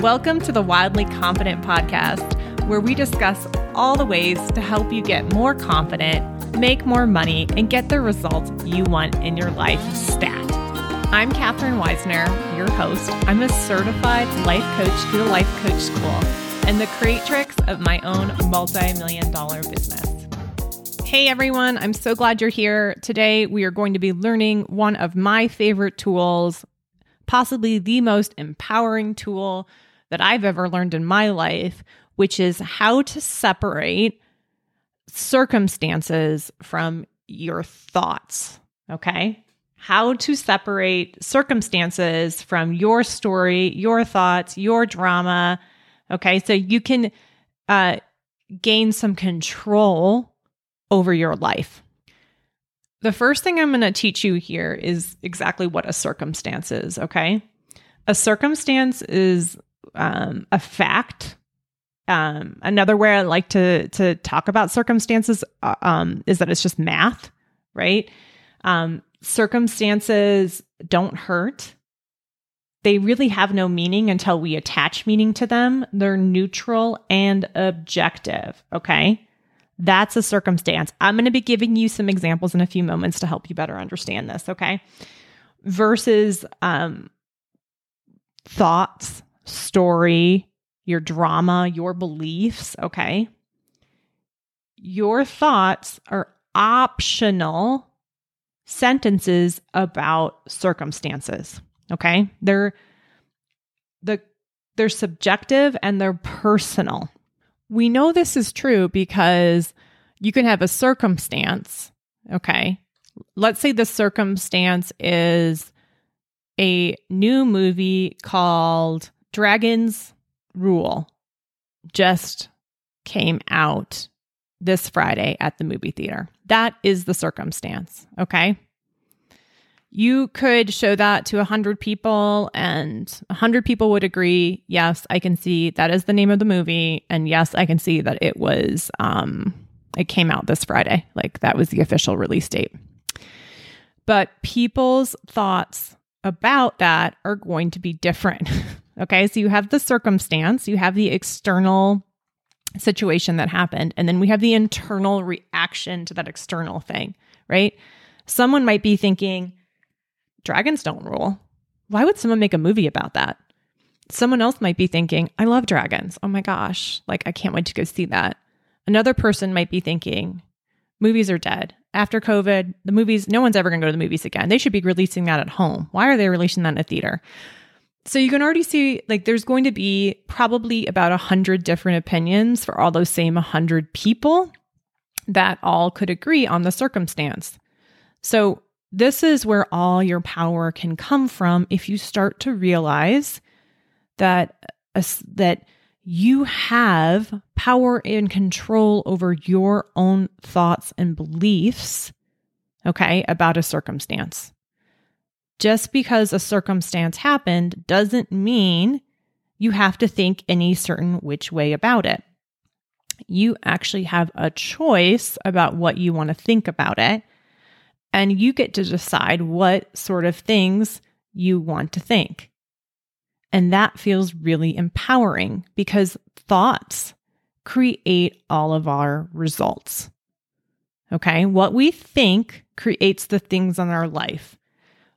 Welcome to the Wildly Confident podcast, where we discuss all the ways to help you get more confident, make more money, and get the results you want in your life stat. I'm Katherine Weissner, your host. I'm a certified life coach through the Life Coach School and the creatrix of my own multi million dollar business. Hey everyone, I'm so glad you're here. Today we are going to be learning one of my favorite tools, possibly the most empowering tool that I've ever learned in my life, which is how to separate circumstances from your thoughts. Okay. How to separate circumstances from your story, your thoughts, your drama. Okay. So you can uh, gain some control over your life. The first thing I'm going to teach you here is exactly what a circumstance is, okay? A circumstance is um, a fact. Um, another way I like to to talk about circumstances uh, um, is that it's just math, right? Um, circumstances don't hurt. They really have no meaning until we attach meaning to them. They're neutral and objective, okay? That's a circumstance. I'm going to be giving you some examples in a few moments to help you better understand this, okay? Versus um, thoughts, story, your drama, your beliefs, okay? Your thoughts are optional sentences about circumstances, okay? They're the they're subjective and they're personal. We know this is true because you can have a circumstance, okay? Let's say the circumstance is a new movie called Dragons Rule just came out this Friday at the movie theater. That is the circumstance, okay? You could show that to 100 people, and 100 people would agree, yes, I can see that is the name of the movie. And yes, I can see that it was, um, it came out this Friday. Like that was the official release date. But people's thoughts about that are going to be different. okay. So you have the circumstance, you have the external situation that happened, and then we have the internal reaction to that external thing, right? Someone might be thinking, dragons don't rule. Why would someone make a movie about that? Someone else might be thinking, I love dragons. Oh my gosh, like I can't wait to go see that. Another person might be thinking, movies are dead. After COVID, the movies, no one's ever going to go to the movies again. They should be releasing that at home. Why are they releasing that in a theater? So you can already see like there's going to be probably about a hundred different opinions for all those same hundred people that all could agree on the circumstance. So this is where all your power can come from if you start to realize that uh, that you have power and control over your own thoughts and beliefs, okay, about a circumstance. Just because a circumstance happened doesn't mean you have to think any certain which way about it. You actually have a choice about what you want to think about it and you get to decide what sort of things you want to think. And that feels really empowering because thoughts create all of our results. Okay. What we think creates the things in our life.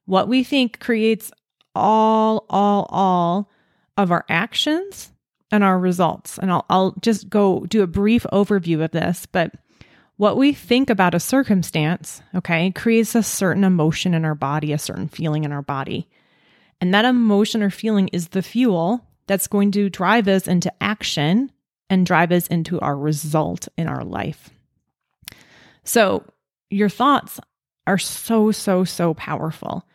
What we think creates all, all, all of our actions and our results. And I'll, I'll just go do a brief overview of this, but what we think about a circumstance, okay, creates a certain emotion in our body, a certain feeling in our body. And that emotion or feeling is the fuel that's going to drive us into action and drive us into our result in our life. So, your thoughts are so, so, so powerful.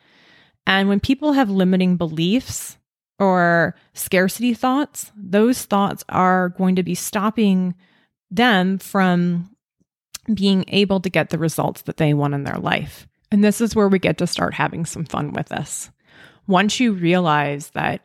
And when people have limiting beliefs or scarcity thoughts, those thoughts are going to be stopping them from being able to get the results that they want in their life. And this is where we get to start having some fun with this. Once you realize that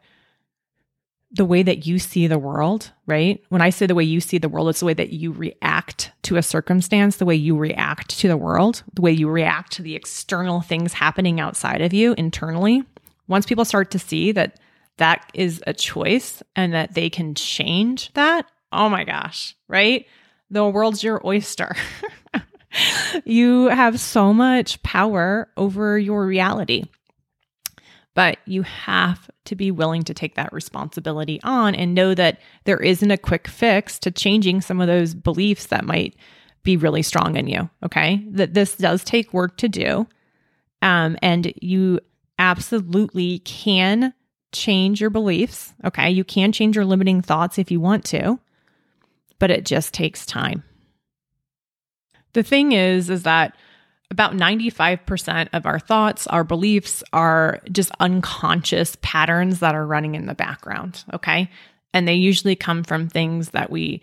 the way that you see the world, right? When I say the way you see the world, it's the way that you react to a circumstance, the way you react to the world, the way you react to the external things happening outside of you internally. Once people start to see that that is a choice and that they can change that, oh my gosh, right? The world's your oyster. you have so much power over your reality. But you have to be willing to take that responsibility on and know that there isn't a quick fix to changing some of those beliefs that might be really strong in you. Okay. That this does take work to do. Um, and you absolutely can change your beliefs. Okay. You can change your limiting thoughts if you want to, but it just takes time. The thing is, is that about 95% of our thoughts, our beliefs are just unconscious patterns that are running in the background. Okay. And they usually come from things that we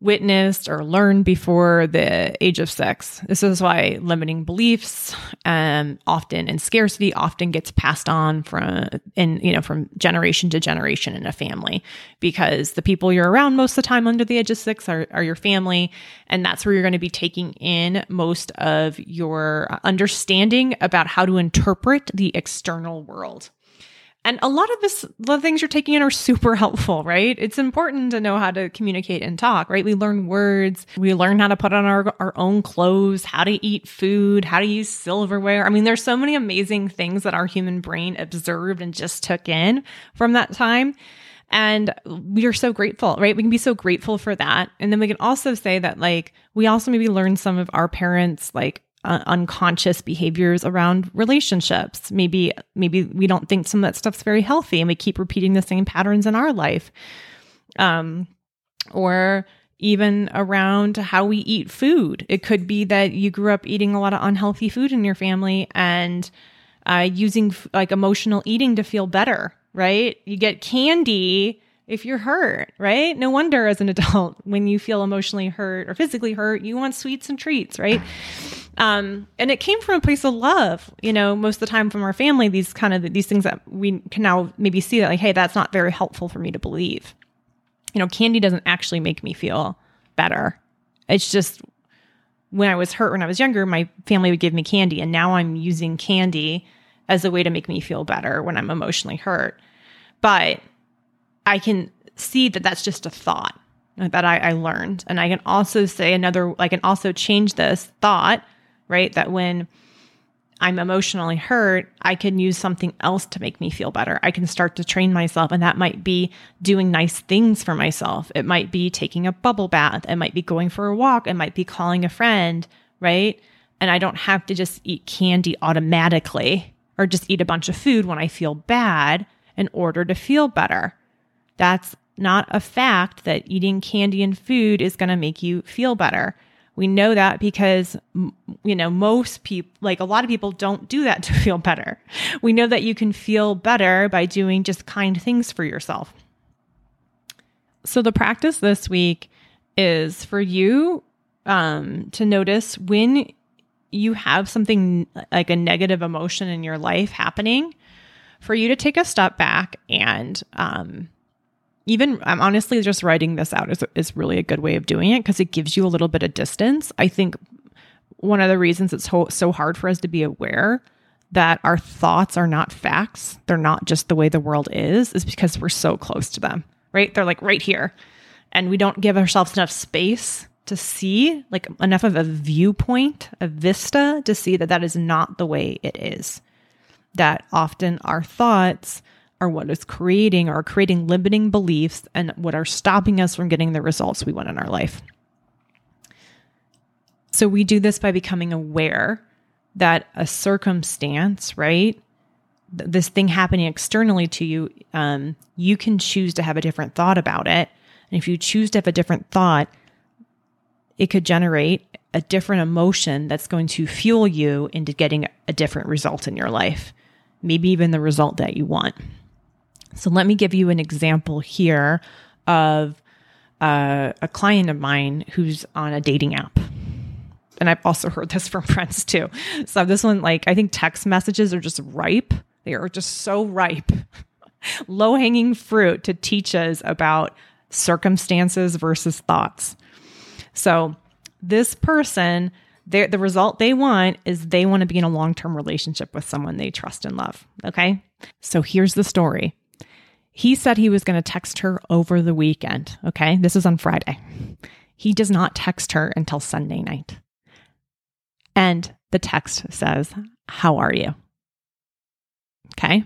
witnessed or learned before the age of six. This is why limiting beliefs um, often and scarcity often gets passed on from in you know from generation to generation in a family because the people you're around most of the time under the age of six are, are your family and that's where you're going to be taking in most of your understanding about how to interpret the external world. And a lot of this, the things you're taking in are super helpful, right? It's important to know how to communicate and talk, right? We learn words, we learn how to put on our, our own clothes, how to eat food, how to use silverware. I mean, there's so many amazing things that our human brain observed and just took in from that time. And we are so grateful, right? We can be so grateful for that. And then we can also say that, like, we also maybe learn some of our parents' like uh, unconscious behaviors around relationships. Maybe maybe we don't think some of that stuff's very healthy and we keep repeating the same patterns in our life. Um or even around how we eat food. It could be that you grew up eating a lot of unhealthy food in your family and uh, using f- like emotional eating to feel better, right? You get candy if you're hurt, right? No wonder as an adult, when you feel emotionally hurt or physically hurt, you want sweets and treats, right? Um, and it came from a place of love, you know, most of the time from our family, these kind of these things that we can now maybe see that like, hey, that's not very helpful for me to believe. You know, candy doesn't actually make me feel better. It's just when I was hurt when I was younger, my family would give me candy, and now I'm using candy as a way to make me feel better when I'm emotionally hurt. But I can see that that's just a thought that I, I learned. And I can also say another, I can also change this thought right? That when I'm emotionally hurt, I can use something else to make me feel better. I can start to train myself, and that might be doing nice things for myself. It might be taking a bubble bath. It might be going for a walk. It might be calling a friend, right? And I don't have to just eat candy automatically or just eat a bunch of food when I feel bad in order to feel better. That's not a fact that eating candy and food is going to make you feel better. We know that because, you know, most people, like a lot of people, don't do that to feel better. We know that you can feel better by doing just kind things for yourself. So, the practice this week is for you um, to notice when you have something like a negative emotion in your life happening, for you to take a step back and um, even I'm honestly just writing this out is, is really a good way of doing it because it gives you a little bit of distance. I think one of the reasons it's so, so hard for us to be aware that our thoughts are not facts, they're not just the way the world is, is because we're so close to them, right? They're like right here. And we don't give ourselves enough space to see, like enough of a viewpoint, a vista to see that that is not the way it is. That often our thoughts are what is creating or creating limiting beliefs and what are stopping us from getting the results we want in our life. So we do this by becoming aware that a circumstance, right? This thing happening externally to you, um, you can choose to have a different thought about it. And if you choose to have a different thought, it could generate a different emotion that's going to fuel you into getting a different result in your life, maybe even the result that you want. So let me give you an example here of uh, a client of mine who's on a dating app. And I've also heard this from friends too. So this one, like, I think text messages are just ripe. They are just so ripe, low hanging fruit to teach us about circumstances versus thoughts. So this person, the result they want is they want to be in a long term relationship with someone they trust and love. Okay. So here's the story He said he was going to text her over the weekend. Okay. This is on Friday. He does not text her until Sunday night. And the text says, How are you? Okay.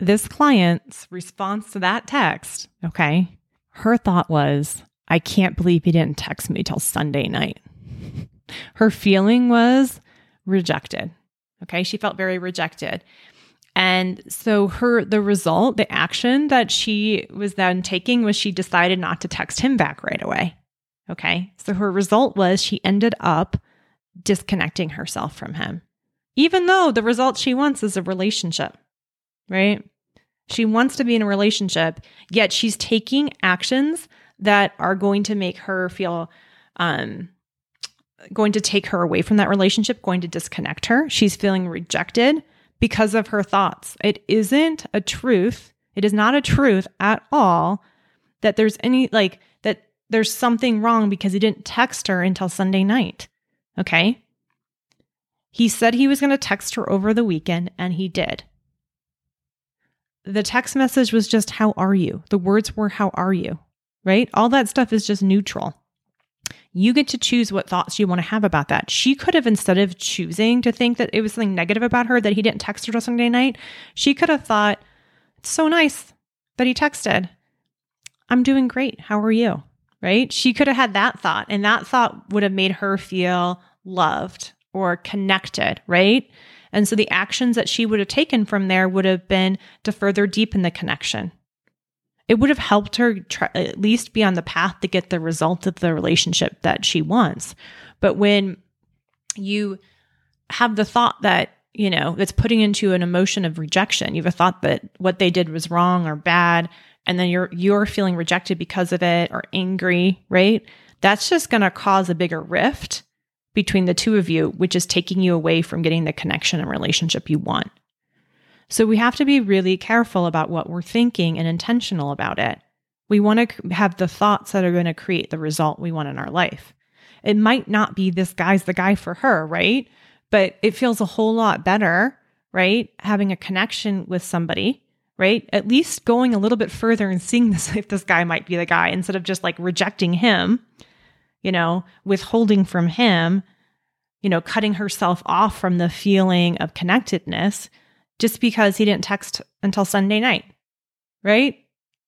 This client's response to that text, okay, her thought was, I can't believe he didn't text me till Sunday night. Her feeling was rejected. Okay. She felt very rejected. And so her the result, the action that she was then taking was she decided not to text him back right away. Okay. So her result was she ended up disconnecting herself from him. Even though the result she wants is a relationship. Right? She wants to be in a relationship, yet she's taking actions that are going to make her feel um going to take her away from that relationship, going to disconnect her. She's feeling rejected because of her thoughts. It isn't a truth. It is not a truth at all that there's any, like, that there's something wrong because he didn't text her until Sunday night. Okay. He said he was going to text her over the weekend, and he did. The text message was just, How are you? The words were, How are you? Right? All that stuff is just neutral. You get to choose what thoughts you want to have about that. She could have, instead of choosing to think that it was something negative about her that he didn't text her till Sunday night, she could have thought, it's so nice that he texted. I'm doing great. How are you? Right? She could have had that thought, and that thought would have made her feel loved or connected, right? And so the actions that she would have taken from there would have been to further deepen the connection it would have helped her try, at least be on the path to get the result of the relationship that she wants. But when you have the thought that, you know, that's putting into an emotion of rejection, you have a thought that what they did was wrong or bad, and then you're you're feeling rejected because of it or angry, right? That's just going to cause a bigger rift between the two of you, which is taking you away from getting the connection and relationship you want. So we have to be really careful about what we're thinking and intentional about it. We want to have the thoughts that are going to create the result we want in our life. It might not be this guy's the guy for her, right? But it feels a whole lot better, right? Having a connection with somebody, right? At least going a little bit further and seeing this if this guy might be the guy instead of just like rejecting him, you know, withholding from him, you know, cutting herself off from the feeling of connectedness just because he didn't text until Sunday night, right?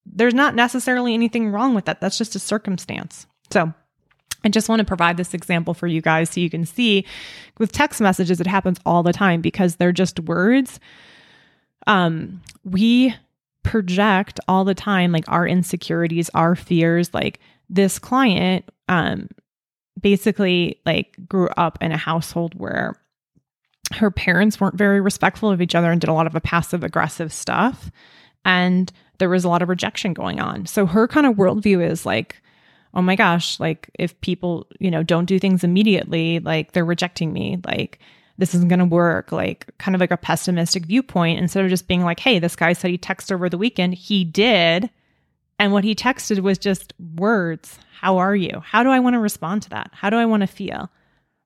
There's not necessarily anything wrong with that. That's just a circumstance. So, I just want to provide this example for you guys so you can see with text messages, it happens all the time because they're just words. Um, we project all the time like our insecurities, our fears. Like this client, um, basically like grew up in a household where her parents weren't very respectful of each other and did a lot of a passive aggressive stuff. And there was a lot of rejection going on. So her kind of worldview is like, oh my gosh, like if people, you know, don't do things immediately, like they're rejecting me, like this isn't going to work, like kind of like a pessimistic viewpoint instead of just being like, hey, this guy said he texted over the weekend. He did. And what he texted was just words. How are you? How do I want to respond to that? How do I want to feel?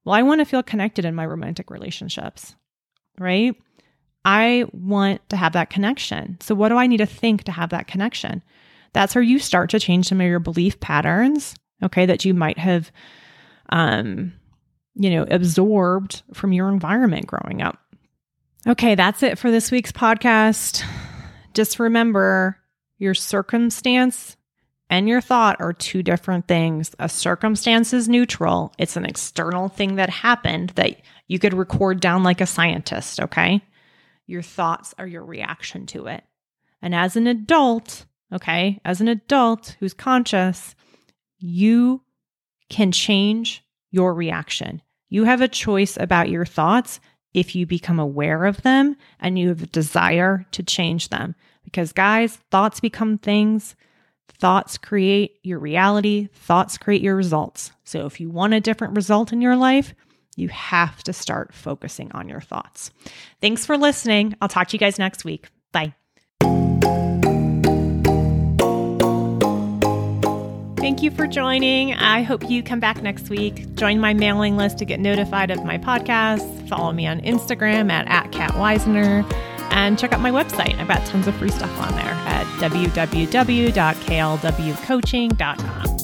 Well, I want to feel connected in my romantic relationships, right? I want to have that connection. So, what do I need to think to have that connection? That's where you start to change some of your belief patterns, okay, that you might have, um, you know, absorbed from your environment growing up. Okay, that's it for this week's podcast. Just remember your circumstance and your thought are two different things. A circumstance is neutral, it's an external thing that happened that you could record down like a scientist, okay? Your thoughts are your reaction to it. And as an adult, okay, as an adult who's conscious, you can change your reaction. You have a choice about your thoughts if you become aware of them and you have a desire to change them. Because, guys, thoughts become things Thoughts create your reality, thoughts create your results. So if you want a different result in your life, you have to start focusing on your thoughts. Thanks for listening. I'll talk to you guys next week. Bye. Thank you for joining. I hope you come back next week. Join my mailing list to get notified of my podcast. Follow me on Instagram at, at. And check out my website. I've got tons of free stuff on there at www.klwcoaching.com.